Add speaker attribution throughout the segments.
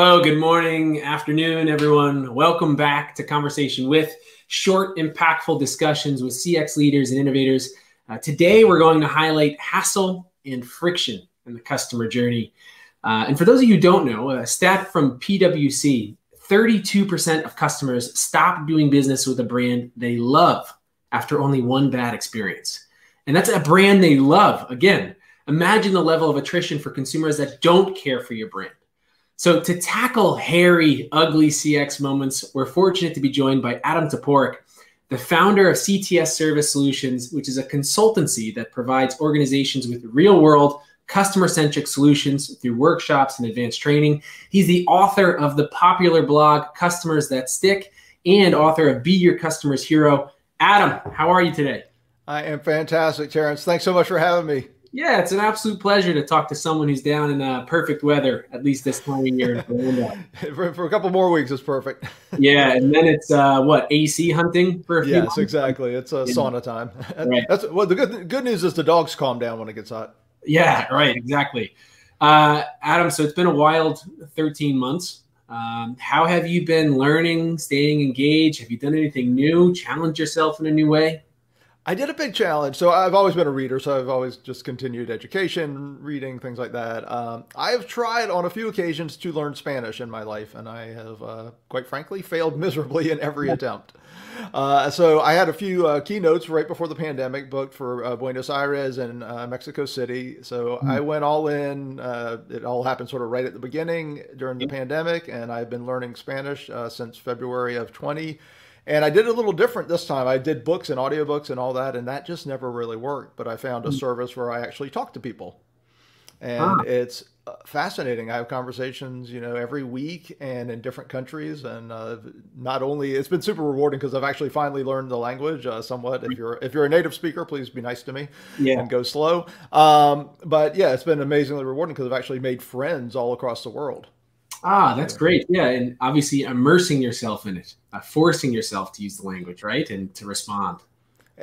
Speaker 1: Hello, good morning, afternoon, everyone. Welcome back to Conversation with short, impactful discussions with CX leaders and innovators. Uh, today, we're going to highlight hassle and friction in the customer journey. Uh, and for those of you who don't know, a stat from PwC 32% of customers stop doing business with a brand they love after only one bad experience. And that's a brand they love. Again, imagine the level of attrition for consumers that don't care for your brand. So, to tackle hairy, ugly CX moments, we're fortunate to be joined by Adam Toporek, the founder of CTS Service Solutions, which is a consultancy that provides organizations with real world, customer centric solutions through workshops and advanced training. He's the author of the popular blog Customers That Stick and author of Be Your Customer's Hero. Adam, how are you today?
Speaker 2: I am fantastic, Terrence. Thanks so much for having me.
Speaker 1: Yeah, it's an absolute pleasure to talk to someone who's down in uh, perfect weather, at least this time of year.
Speaker 2: for, for, a couple more weeks, it's perfect.
Speaker 1: yeah, and then it's uh, what AC hunting for a few.
Speaker 2: Yes,
Speaker 1: months?
Speaker 2: exactly. It's a yeah. sauna time.
Speaker 1: Right.
Speaker 2: That's well. The good good news is the dogs calm down when it gets hot.
Speaker 1: Yeah, right. Exactly. Uh, Adam, so it's been a wild 13 months. Um, how have you been learning, staying engaged? Have you done anything new? Challenge yourself in a new way?
Speaker 2: I did a big challenge. So I've always been a reader, so I've always just continued education, reading, things like that. Um, I have tried on a few occasions to learn Spanish in my life, and I have, uh, quite frankly, failed miserably in every attempt. Uh, so I had a few uh, keynotes right before the pandemic booked for uh, Buenos Aires and uh, Mexico City. So mm-hmm. I went all in. Uh, it all happened sort of right at the beginning during the mm-hmm. pandemic, and I've been learning Spanish since February of 20. And I did a little different this time. I did books and audiobooks and all that, and that just never really worked. But I found a hmm. service where I actually talk to people. And ah. it's uh, fascinating. I have conversations, you know, every week and in different countries. And uh, not only it's been super rewarding because I've actually finally learned the language uh, somewhat. If you're if you're a native speaker, please be nice to me
Speaker 1: yeah.
Speaker 2: and go slow. Um, but yeah, it's been amazingly rewarding because I've actually made friends all across the world.
Speaker 1: Ah, that's great. Yeah, and obviously immersing yourself in it, uh, forcing yourself to use the language, right, and to respond.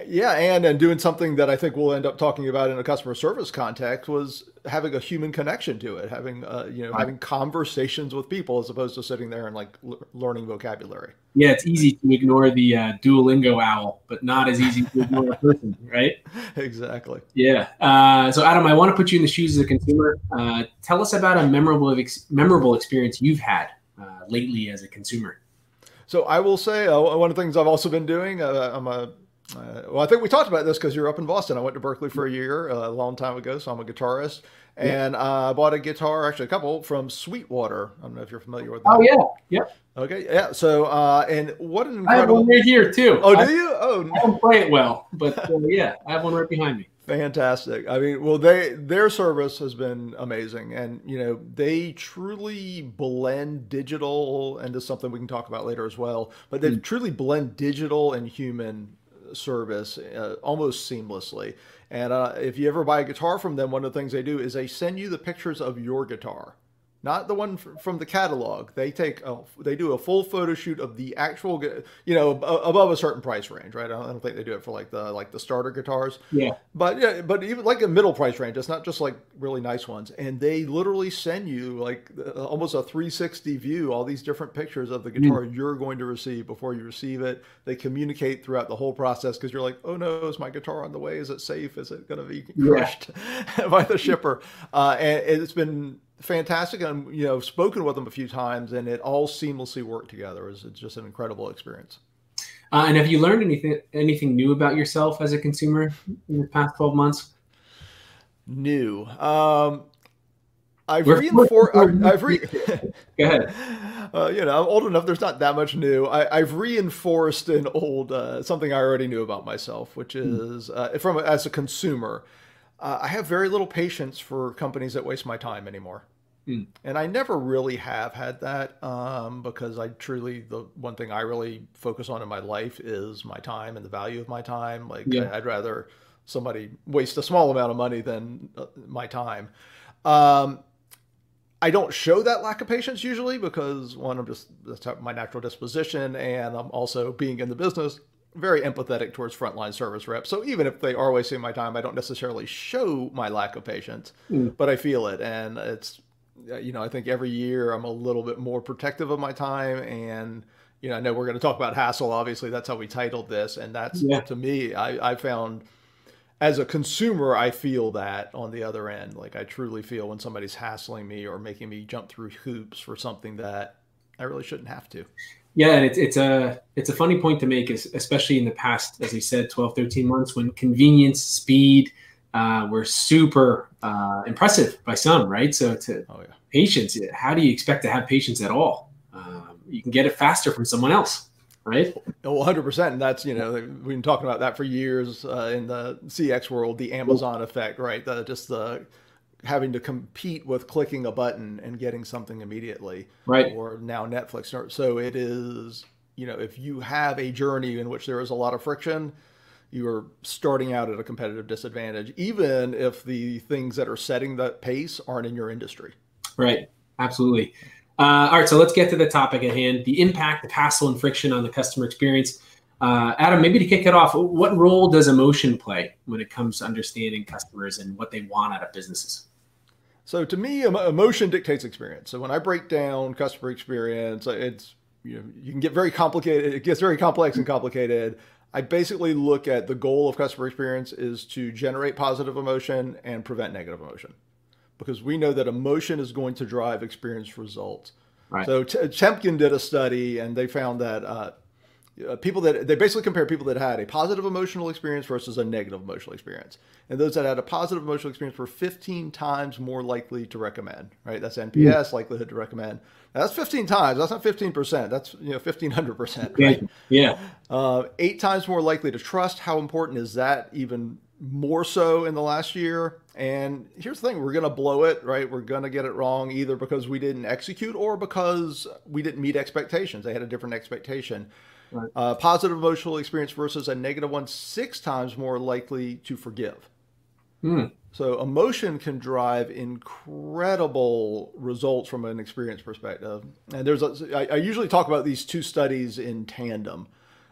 Speaker 2: Yeah, and and doing something that I think we'll end up talking about in a customer service context was having a human connection to it, having uh, you know right. having conversations with people as opposed to sitting there and like l- learning vocabulary.
Speaker 1: Yeah, it's easy to ignore the uh, Duolingo owl, but not as easy to ignore a person, right?
Speaker 2: Exactly.
Speaker 1: Yeah. Uh, so Adam, I want to put you in the shoes of a consumer. Uh, tell us about a memorable ex- memorable experience you've had uh, lately as a consumer.
Speaker 2: So I will say uh, one of the things I've also been doing. I'm a uh, well, I think we talked about this because you're up in Boston. I went to Berklee for a year uh, a long time ago, so I'm a guitarist. And I uh, bought a guitar, actually a couple from Sweetwater. I don't know if you're familiar with that.
Speaker 1: Oh yeah, yep.
Speaker 2: Okay, yeah. So, uh, and what an
Speaker 1: incredible! I have one right here too.
Speaker 2: Oh, do
Speaker 1: I,
Speaker 2: you? Oh,
Speaker 1: I don't play it well, but uh, yeah, I have one right behind me.
Speaker 2: Fantastic. I mean, well, they their service has been amazing, and you know they truly blend digital into something we can talk about later as well. But they mm. truly blend digital and human service uh, almost seamlessly. And uh, if you ever buy a guitar from them, one of the things they do is they send you the pictures of your guitar not the one from the catalog. They take a, they do a full photo shoot of the actual, you know, above a certain price range, right? I don't, think they do it for like the like the starter guitars.
Speaker 1: Yeah.
Speaker 2: But yeah, but even like a middle price range, it's not just like really nice ones. And they literally send you like almost a 360 view, all these different pictures of the mm. guitar mm. you're going to receive before you receive it. They communicate throughout the whole process because you're like, oh no, is my guitar on the way? Is it safe? Is it going to be crushed yeah. by the shipper? Uh, and it's been fantastic. And you know, spoken with them a few times, and it all seamlessly worked together. It's, it's just an incredible experience.
Speaker 1: Uh, and have you learned anything anything new about yourself as a consumer in the past twelve months?
Speaker 2: New. Um, I've reinforced. I've, I've re-
Speaker 1: Go ahead.
Speaker 2: Uh, you know, I'm old enough. There's not that much new. I, have reinforced an old uh, something I already knew about myself, which hmm. is uh, from as a consumer uh, I have very little patience for companies that waste my time anymore. Mm. And I never really have had that um, because I truly, the one thing I really focus on in my life is my time and the value of my time. Like, yeah. I, would rather somebody waste a small amount of money than uh, my time. Um, I don't show that lack of patience usually because one, I'm just that's my natural disposition, and I'm also being in the business very empathetic towards frontline service reps. So even if they are wasting my time, I don't necessarily show my lack of patience, mm. but I feel it, and it's you know, I think every year I'm a little bit more protective of my time and you know, I know we're going to talk about hassle. Obviously, that's how we titled this, and that's yeah. to me. I, I found as a consumer, I feel that on the other end. Like I truly feel when somebody's hassling me or making me jump through hoops for something that I really shouldn't have to.
Speaker 1: Yeah, and it's it's a it's a funny point to make, especially in the past, as you said, 12, 13 months when convenience, speed uh, were super uh, impressive by some, right? So to oh, yeah. patience, how do you expect to have patience at all? Um, you can get it faster from someone else, right?
Speaker 2: Well, 100%. And that's, you know, we've been talking about that for years uh, in the CX world, the Amazon effect, right? The, just the having to compete with clicking a button and getting something immediately.
Speaker 1: Right.
Speaker 2: Or now Netflix. So it is, you know, if you have a journey in which there is a lot of friction, you are starting out at a competitive disadvantage, even if the things that are setting that pace aren't in your industry.
Speaker 1: Right. Absolutely. Uh, all right. So let's get to the topic at hand the impact of hassle and friction on the customer experience. Uh, Adam, maybe to kick it off, what role does emotion play when it comes to understanding customers and what they want out of businesses?
Speaker 2: So to me, emotion dictates experience. So when I break down customer experience, it's you know you can get very complicated. It gets very complex and complicated. I basically look at the goal of customer experience is to generate positive emotion and prevent negative emotion, because we know that emotion is going to drive experience results. Right. So T- Temkin did a study and they found that uh, people that they basically compare people that had a positive emotional experience versus a negative emotional experience. And those that had a positive emotional experience were 15 times more likely to recommend, right? That's NPS, mm. likelihood to recommend. Now, that's 15 times. That's not 15%. That's, you know, 1500%, right?
Speaker 1: Yeah.
Speaker 2: Uh, eight times more likely to trust. How important is that? Even more so in the last year. And here's the thing we're going to blow it, right? We're going to get it wrong either because we didn't execute or because we didn't meet expectations. They had a different expectation. Right. Uh, positive emotional experience versus a negative one, six times more likely to forgive. Mm. So emotion can drive incredible results from an experience perspective. And there's, a, I, I usually talk about these two studies in tandem.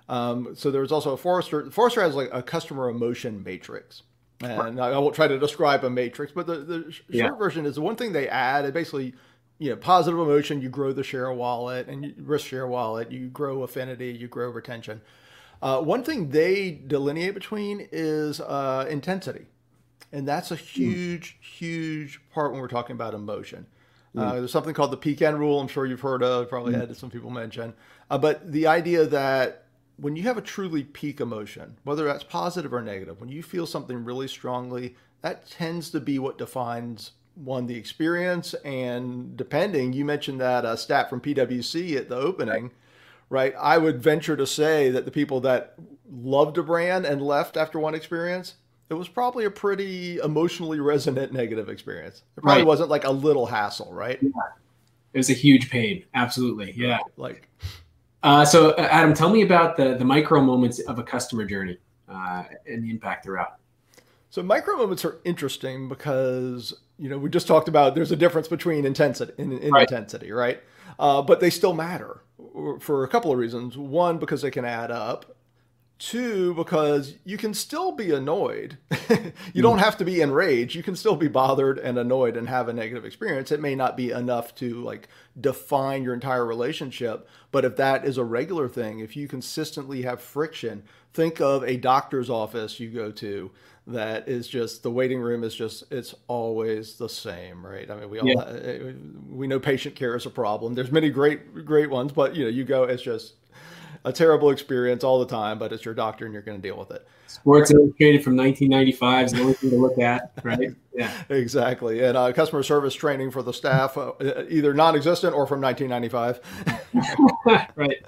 Speaker 2: Um, so there's also a Forrester. Forrester has like a customer emotion matrix, and I, I won't try to describe a matrix, but the, the short yeah. version is the one thing they add. It basically you know, positive emotion, you grow the share wallet and you risk share wallet, you grow affinity, you grow retention. Uh, one thing they delineate between is uh, intensity. And that's a hmm. huge, mm. huge part when we're talking about emotion. Mm. Uh, there's something called the peak end rule. I'm sure you've heard of, probably mm. had some people mention. Uh, but the idea that when you have a truly peak emotion, whether that's positive or negative, when you feel something really strongly, that tends to be what defines one the experience and depending you mentioned that uh, stat from pwc at the opening right? I would venture to say that the people that loved a brand and left after one experience it was probably a pretty emotionally resonant negative experience. It probably right. wasn't like a little hassle right? Yeah.
Speaker 1: it was a huge pain. Absolutely. Yeah.
Speaker 2: Like
Speaker 1: uh, so uh, adam tell me about the the micro moments of a customer journey uh, and the impact throughout
Speaker 2: so micro moments are interesting because you know we just talked about there's a difference between intensity in, in right. intensity, right? Uh, but they still matter for a couple of reasons. One, because they can add up. Two, because you can still be annoyed. you don't have to be enraged. You can still be bothered and annoyed and have a negative experience. It may not be enough to like define your entire relationship, but if that is a regular thing, if you consistently have friction, think of a doctor's office you go to that is just the waiting room is just it's always the same right? I mean we all yeah. Eh, we know patient care is a problem. There's many great great ones but you know you go it's just a terrible experience all the time but it's your doctor and you're going to deal with it.
Speaker 1: Sports illustrated from 1995 is the only thing to look at right?
Speaker 2: Yeah. Exactly and uh, customer service training for the staff uh, either non-existent or from 1995
Speaker 1: right.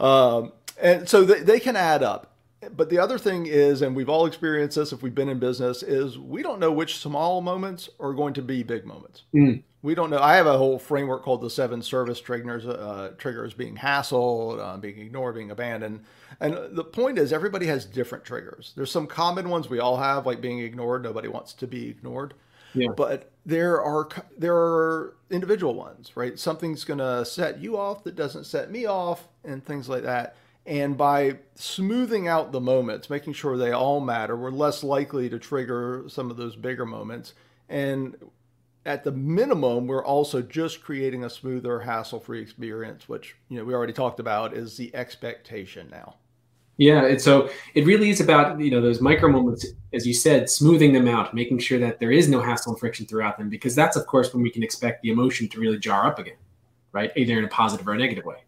Speaker 2: Um, and so they, they can add up but the other thing is, and we've all experienced this if we've been in business, is we don't know which small moments are going to be big moments. Mm. We don't know. I have a whole framework called the seven service triggers, uh, triggers being hassled, uh, being ignored, being abandoned. And the point is, everybody has different triggers. There's some common ones we all have, like being ignored. Nobody wants to be ignored. Yeah. But there are there are individual ones, right? Something's going to set you off that doesn't set me off, and things like that. And by smoothing out the moments, making sure they all matter, we're less likely to trigger some of those bigger moments. And at the minimum, we're also just creating a smoother, hassle-free experience, which you know we already talked about is the expectation now.
Speaker 1: Yeah, and so it really is about you know those micro moments, as you said, smoothing them out, making sure that there is no hassle and friction throughout them, because that's of course when we can expect the emotion to really jar up again, right? Either in a positive or a negative way.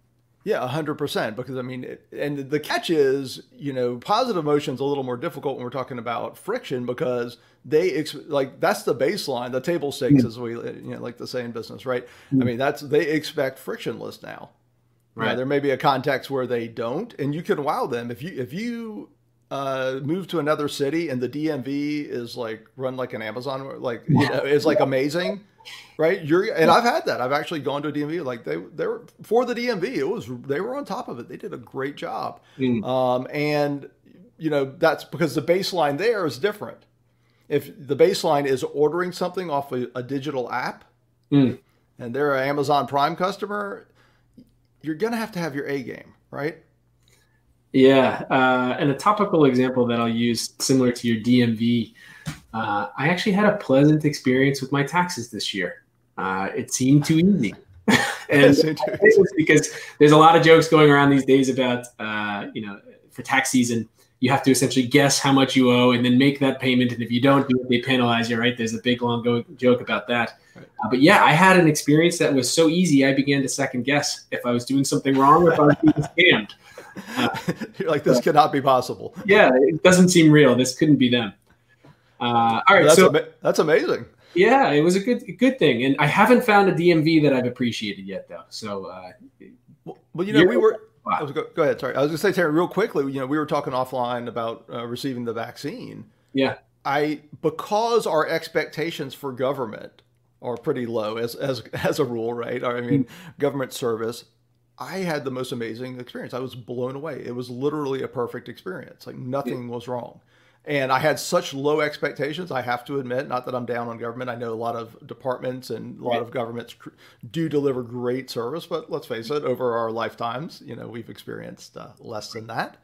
Speaker 2: Yeah, hundred percent. Because I mean, it, and the catch is, you know, positive emotions a little more difficult when we're talking about friction because they ex- like that's the baseline, the table stakes, mm-hmm. as we you know like to say in business, right? Mm-hmm. I mean, that's they expect frictionless now. Right. Yeah, there may be a context where they don't, and you can wow them if you if you uh, move to another city and the DMV is like run like an Amazon, like you know, is like amazing, right? You're and I've had that. I've actually gone to a DMV like they they were for the DMV. It was they were on top of it. They did a great job, mm. um, and you know that's because the baseline there is different. If the baseline is ordering something off a, a digital app, mm. and they're an Amazon Prime customer, you're going to have to have your A game, right?
Speaker 1: Yeah. Uh, and a topical example that I'll use, similar to your DMV, uh, I actually had a pleasant experience with my taxes this year. Uh, it seemed too easy. and because there's a lot of jokes going around these days about, uh, you know, for tax season, you have to essentially guess how much you owe and then make that payment. And if you don't do it, they penalize you, right? There's a big long go- joke about that. Uh, but yeah, I had an experience that was so easy, I began to second guess if I was doing something wrong or if I was being scammed.
Speaker 2: Uh, You're like, this cannot be possible.
Speaker 1: Yeah, it doesn't seem real. This couldn't be them. Uh, all right,
Speaker 2: that's
Speaker 1: so
Speaker 2: ama- that's amazing.
Speaker 1: Yeah, it was a good good thing, and I haven't found a DMV that I've appreciated yet, though. So, uh,
Speaker 2: well, well, you know, we were Wow. Go, go, ahead. Sorry, I was going to say, Terry, real quickly. You know, we were talking offline about uh, receiving the vaccine.
Speaker 1: Yeah.
Speaker 2: I because our expectations for government are pretty low as as as a rule, right? I mean, mm-hmm. government service. I had the most amazing experience. I was blown away. It was literally a perfect experience. Like nothing was wrong. And I had such low expectations, I have to admit, not that I'm down on government. I know a lot of departments and a lot right. of governments do deliver great service, but let's face it, over our lifetimes, you know, we've experienced uh, less than that.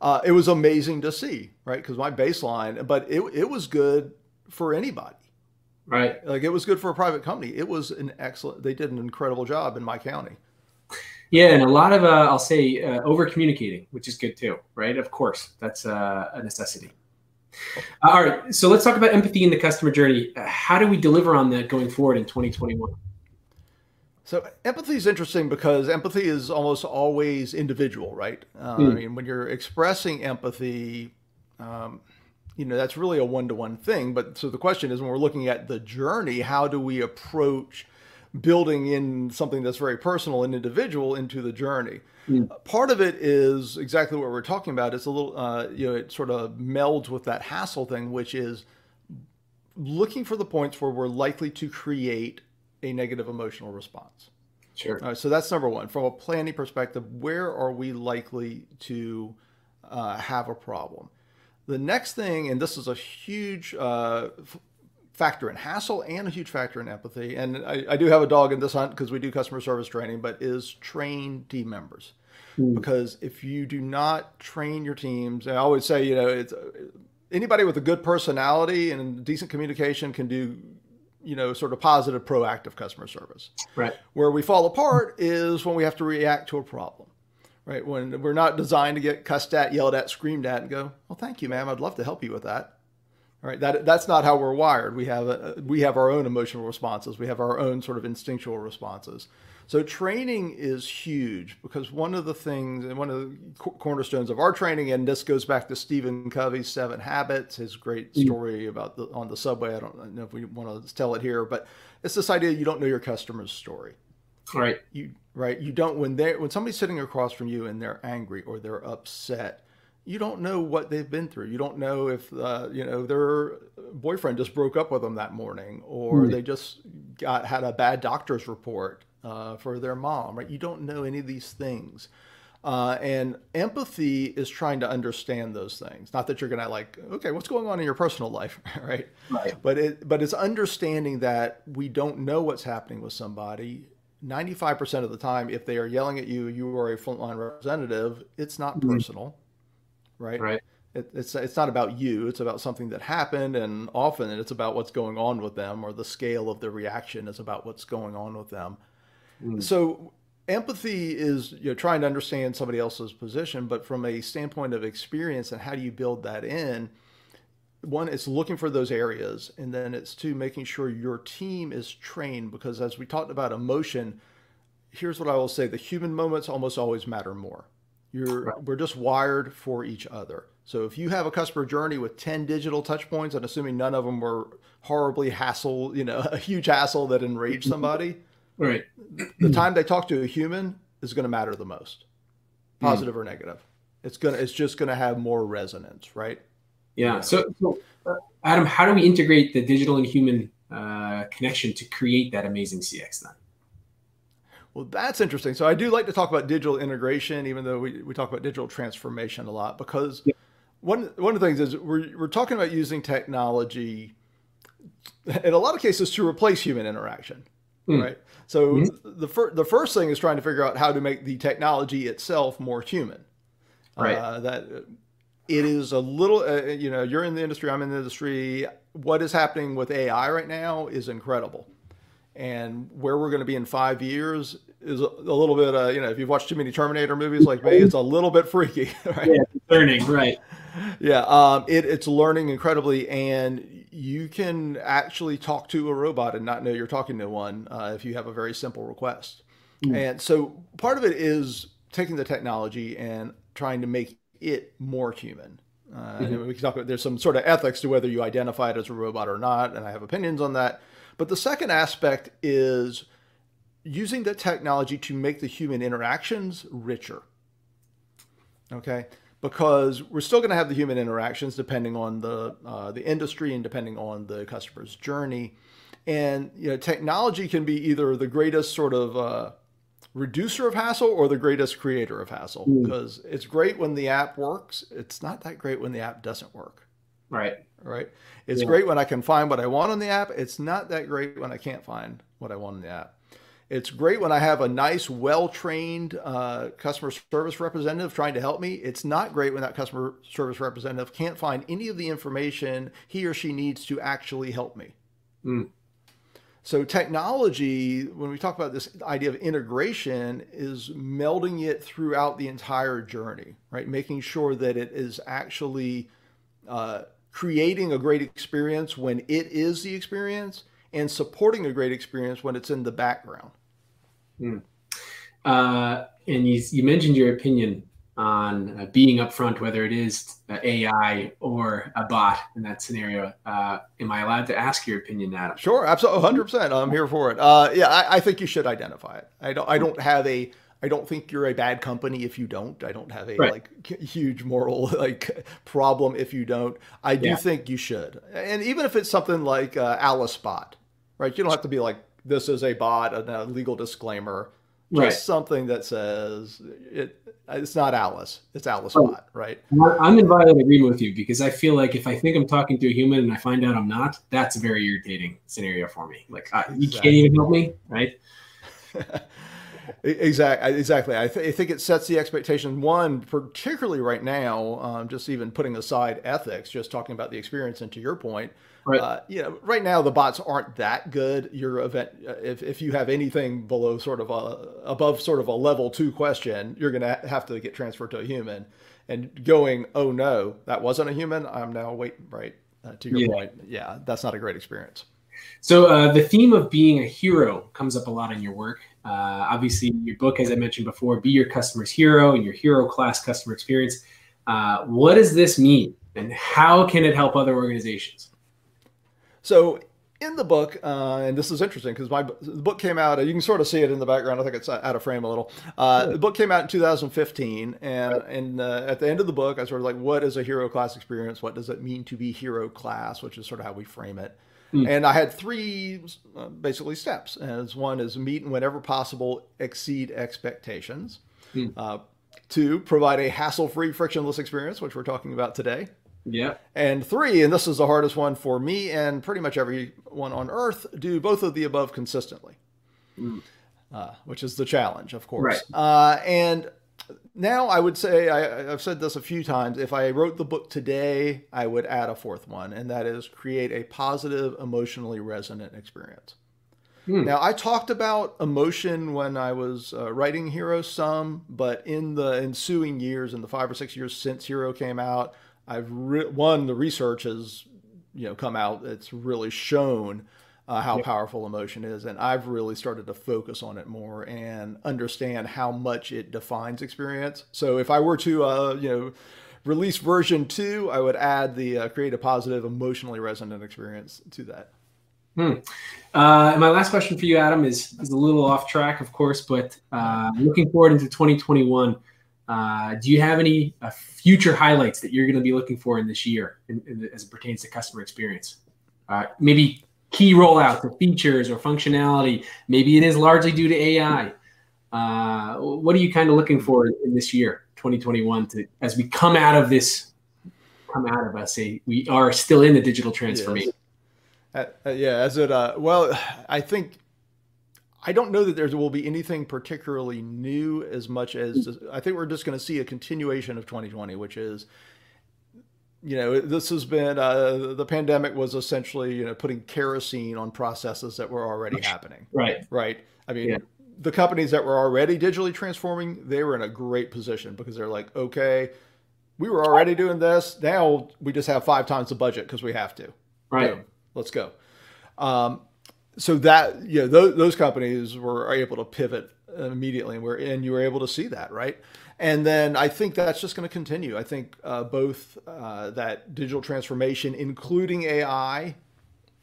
Speaker 2: Uh, it was amazing to see, right? Because my baseline, but it, it was good for anybody.
Speaker 1: Right.
Speaker 2: Like it was good for a private company. It was an excellent, they did an incredible job in my county.
Speaker 1: Yeah, and a lot of, uh, I'll say, uh, over communicating, which is good too, right? Of course, that's uh, a necessity. All right, so let's talk about empathy in the customer journey. How do we deliver on that going forward in 2021?
Speaker 2: So empathy is interesting because empathy is almost always individual, right? Uh, mm. I mean, when you're expressing empathy, um, you know that's really a one-to-one thing. But so the question is, when we're looking at the journey, how do we approach building in something that's very personal and individual into the journey? Mm. Part of it is exactly what we're talking about. It's a little, uh, you know, it sort of melds with that hassle thing, which is looking for the points where we're likely to create a negative emotional response.
Speaker 1: Sure.
Speaker 2: All right, so that's number one. From a planning perspective, where are we likely to uh, have a problem? The next thing, and this is a huge uh, factor in hassle and a huge factor in empathy. And I, I do have a dog in this hunt because we do customer service training, but is train team members. Mm. Because if you do not train your teams, I always say, you know, it's anybody with a good personality and decent communication can do you know, sort of positive, proactive customer service.
Speaker 1: Right.
Speaker 2: Where we fall apart is when we have to react to a problem, right? When we're not designed to get cussed at, yelled at, screamed at, and go, "Well, thank you, ma'am. I'd love to help you with that." Right? That that's not how we're wired. We have a, we have our own emotional responses. We have our own sort of instinctual responses. So training is huge because one of the things and one of the cornerstones of our training and this goes back to stephen covey's seven habits his great mm. story about the on the subway. I don't know if we want to tell it here but it's this idea you don't know your customer's story.
Speaker 1: Right.
Speaker 2: You right? You don't when they when somebody's sitting across from you and they're angry or they're upset you don't know what they've been through. You don't know if uh, you know their boyfriend just broke up with them that morning, or they just got had a bad doctor's report uh, for their mom. Right? You don't know any of these things, uh, and empathy is trying to understand those things. Not that you're going to like, okay, what's going on in your personal life, right?
Speaker 1: Right.
Speaker 2: But it but it's understanding that we don't know what's happening with somebody. 95% of the time, if they are yelling at you, you are a frontline representative, it's not mm. personal right?
Speaker 1: Right.
Speaker 2: It, it's it's not about you. It's about something that happened, and often it's about what's going on with them, or the scale of the reaction is about what's going on with them. Mm. So empathy is you know trying to understand somebody else's position, but from a standpoint of experience and how do you build that in? One, it's looking for those areas, and then it's two, making sure your team is trained because as we talked about emotion, here's what I will say: the human moments almost always matter more. You're right. we're just wired for each other. So if you have a customer journey with 10 digital touch points and assuming none of them were horribly hassle, you know, a huge hassle that enraged somebody,
Speaker 1: right.
Speaker 2: The time they talk to a human is going to matter the most. Hmm. Positive mm. or negative. It's going to it's just going to have more resonance, right?
Speaker 1: Yeah. So, so uh, Adam, how do we integrate the digital and human uh, connection to create that amazing CX then?
Speaker 2: Well, that's interesting. So I do like to talk about digital integration, even though we, we talk about digital transformation a lot, because yeah. one one of the things is we're we're talking about using technology in a lot of cases to replace human interaction, mm. right? So mm-hmm. the fir- the first thing is trying to figure out how to make the technology itself more human,
Speaker 1: right? Uh,
Speaker 2: that it is a little, uh, you know, you're in the industry, I'm in the industry. What is happening with AI right now is incredible and where we're going to be in five years is a, a little bit, uh, you know, if you've watched too many Terminator movies like me, it's a little bit freaky.
Speaker 1: Right? Yeah, learning, right?
Speaker 2: Yeah, um, it, it's learning incredibly, and you can actually talk to a robot and not know you're talking to one uh, if you have a very simple request. Mm. And so part of it is taking the technology and trying to make it more human. Uh, mm-hmm. we can talk about there's some sort of ethics to whether you identify it as a robot or not, and I have opinions on that. But the second aspect is using the technology to make the human interactions richer. Okay, because we're still going to have the human interactions depending on the uh, the industry and depending on the customer's journey. And you know, technology can be either the greatest sort of uh, reducer of hassle or the greatest creator of hassle. Mm. Because it's great when the app works. It's not that great when the app doesn't work.
Speaker 1: Right.
Speaker 2: Right. It's yeah. great when I can find what I want on the app. It's not that great when I can't find what I want on the app. It's great when I have a nice, well trained uh, customer service representative trying to help me. It's not great when that customer service representative can't find any of the information he or she needs to actually help me. Mm. So, technology, when we talk about this idea of integration, is melding it throughout the entire journey, right? Making sure that it is actually uh, creating a great experience when it is the experience and supporting a great experience when it's in the background.
Speaker 1: Mm. Uh, and you, you mentioned your opinion on uh, being upfront, whether it is uh, AI or a bot in that scenario. Uh, am I allowed to ask your opinion, Adam?
Speaker 2: Sure, absolutely, hundred percent. I'm here for it. Uh, yeah, I, I, think you should identify it. I don't. I don't have a I don't think you're a bad company if you don't. I don't have a right. like huge moral like problem if you don't. I do yeah. think you should. And even if it's something like uh, Alice bot, right? You don't have to be like this is a bot, a legal disclaimer. Just right. something that says it. It's not Alice. It's Alice oh. bot, right?
Speaker 1: I'm in violent agreement with you because I feel like if I think I'm talking to a human and I find out I'm not, that's a very irritating scenario for me. Like uh, you exactly. can't even help me, right?
Speaker 2: Exactly. Exactly. I, th- I, think it sets the expectation. One, particularly right now, um, just even putting aside ethics, just talking about the experience. And to your point, right. Uh, you know, right now the bots aren't that good. Your event, uh, if if you have anything below sort of a above sort of a level two question, you're going to have to get transferred to a human. And going, oh no, that wasn't a human. I'm now waiting. Right. Uh, to your yeah. point, yeah, that's not a great experience.
Speaker 1: So uh, the theme of being a hero comes up a lot in your work. Uh, obviously, your book, as I mentioned before, be your customer's hero and your hero class customer experience. Uh, what does this mean, and how can it help other organizations?
Speaker 2: So, in the book, uh, and this is interesting because my the book came out. You can sort of see it in the background. I think it's out of frame a little. Uh, the book came out in 2015, and and uh, at the end of the book, I sort of like, what is a hero class experience? What does it mean to be hero class? Which is sort of how we frame it. Mm. And I had three uh, basically steps. As one is meet and whenever possible exceed expectations. Mm. Uh, two, provide a hassle-free, frictionless experience, which we're talking about today.
Speaker 1: Yeah.
Speaker 2: And three, and this is the hardest one for me and pretty much everyone on Earth, do both of the above consistently, mm. uh, which is the challenge, of course. Right. Uh, and now I would say I, have said this a few times. If I wrote the book today, I would add a fourth one, and that is create a positive, emotionally resonant experience. Hmm. Now I talked about emotion when I was uh, writing Hero some, but in the ensuing years, in the five or six years since Hero came out, I've re- one the research has you know come out. It's really shown uh, how yep. powerful emotion is. And I've really started to focus on it more and understand how much it defines experience. So if I were to, uh, you know, release version two, I would add the uh, create a positive, emotionally resonant experience to that.
Speaker 1: Hmm. Uh, my last question for you, Adam, is, is a little off track, of course, but uh, looking forward into 2021, uh, do you have any uh, future highlights that you're going to be looking for in this year in, in, as it pertains to customer experience? Uh, maybe key rollouts or features or functionality. Maybe it is largely due to AI. Uh, what are you kind of looking for in this year, 2021, to as we come out of this, come out of us, say we are still in the digital transformation.
Speaker 2: Yes. Uh, uh, yeah, as it uh, well, I think I don't know that there will be anything particularly new as much as I think we're just going to see a continuation of 2020, which is you know, this has been uh, the pandemic was essentially you know putting kerosene on processes that were already happening.
Speaker 1: Right.
Speaker 2: Right. I mean, yeah. the companies that were already digitally transforming, they were in a great position because they're like, okay, we were already doing this. Now we just have five times the budget because we have to.
Speaker 1: Right.
Speaker 2: Boom, let's go. Um, so that you know those, those companies were able to pivot immediately, and we're and you were able to see that, right? And then I think that's just going to continue. I think uh, both uh, that digital transformation, including AI,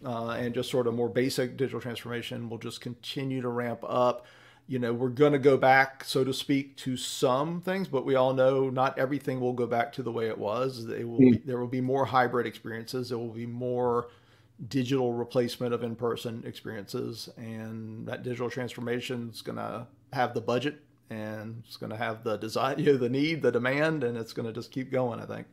Speaker 2: uh, and just sort of more basic digital transformation, will just continue to ramp up. You know, we're going to go back, so to speak, to some things, but we all know not everything will go back to the way it was. Will be, there will be more hybrid experiences. There will be more digital replacement of in-person experiences, and that digital transformation is going to have the budget and it's going to have the desire, you know, the need, the demand, and it's going to just keep going. I think.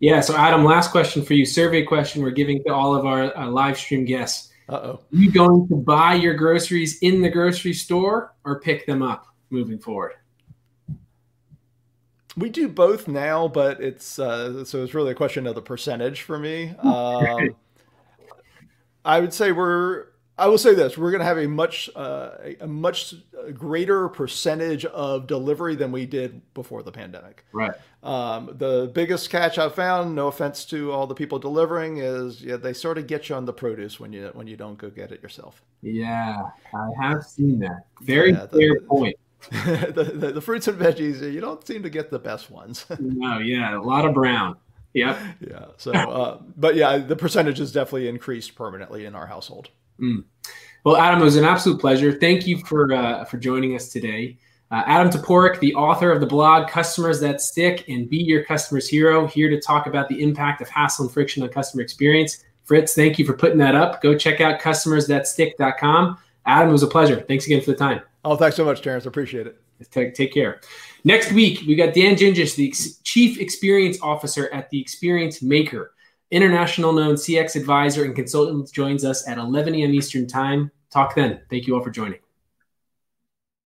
Speaker 1: Yeah. So, Adam, last question for you. Survey question we're giving to all of our uh, live stream guests.
Speaker 2: Uh oh.
Speaker 1: Are you going to buy your groceries in the grocery store or pick them up moving forward?
Speaker 2: We do both now, but it's uh, so it's really a question of the percentage for me. Um, I would say we're I will say this: we're going to have a much uh, a much greater percentage of delivery than we did before the pandemic.
Speaker 1: Right.
Speaker 2: Um, the biggest catch I've found, no offense to all the people delivering, is yeah, they sort of get you on the produce when you when you don't go get it yourself.
Speaker 1: Yeah, I have seen that. Very yeah, fair point.
Speaker 2: the, the, the, fruits and veggies, you don't seem to get the best ones.
Speaker 1: no, yeah, a lot of brown. Yep.
Speaker 2: Yeah. So, uh, but yeah, the percentage has definitely increased permanently in our household.
Speaker 1: Mm. Well, Adam, it was an absolute pleasure. Thank you for uh, for joining us today. Uh, Adam Toporek, the author of the blog Customers That Stick and Be Your Customer's Hero, here to talk about the impact of hassle and friction on customer experience. Fritz, thank you for putting that up. Go check out customersthatstick.com. Adam, it was a pleasure. Thanks again for the time.
Speaker 2: Oh, thanks so much, Terrence. I Appreciate it.
Speaker 1: Take, take care. Next week, we got Dan Gingiss, the ex- Chief Experience Officer at the Experience Maker. International known CX advisor and consultant joins us at 11 a.m. Eastern Time. Talk then. Thank you all for joining.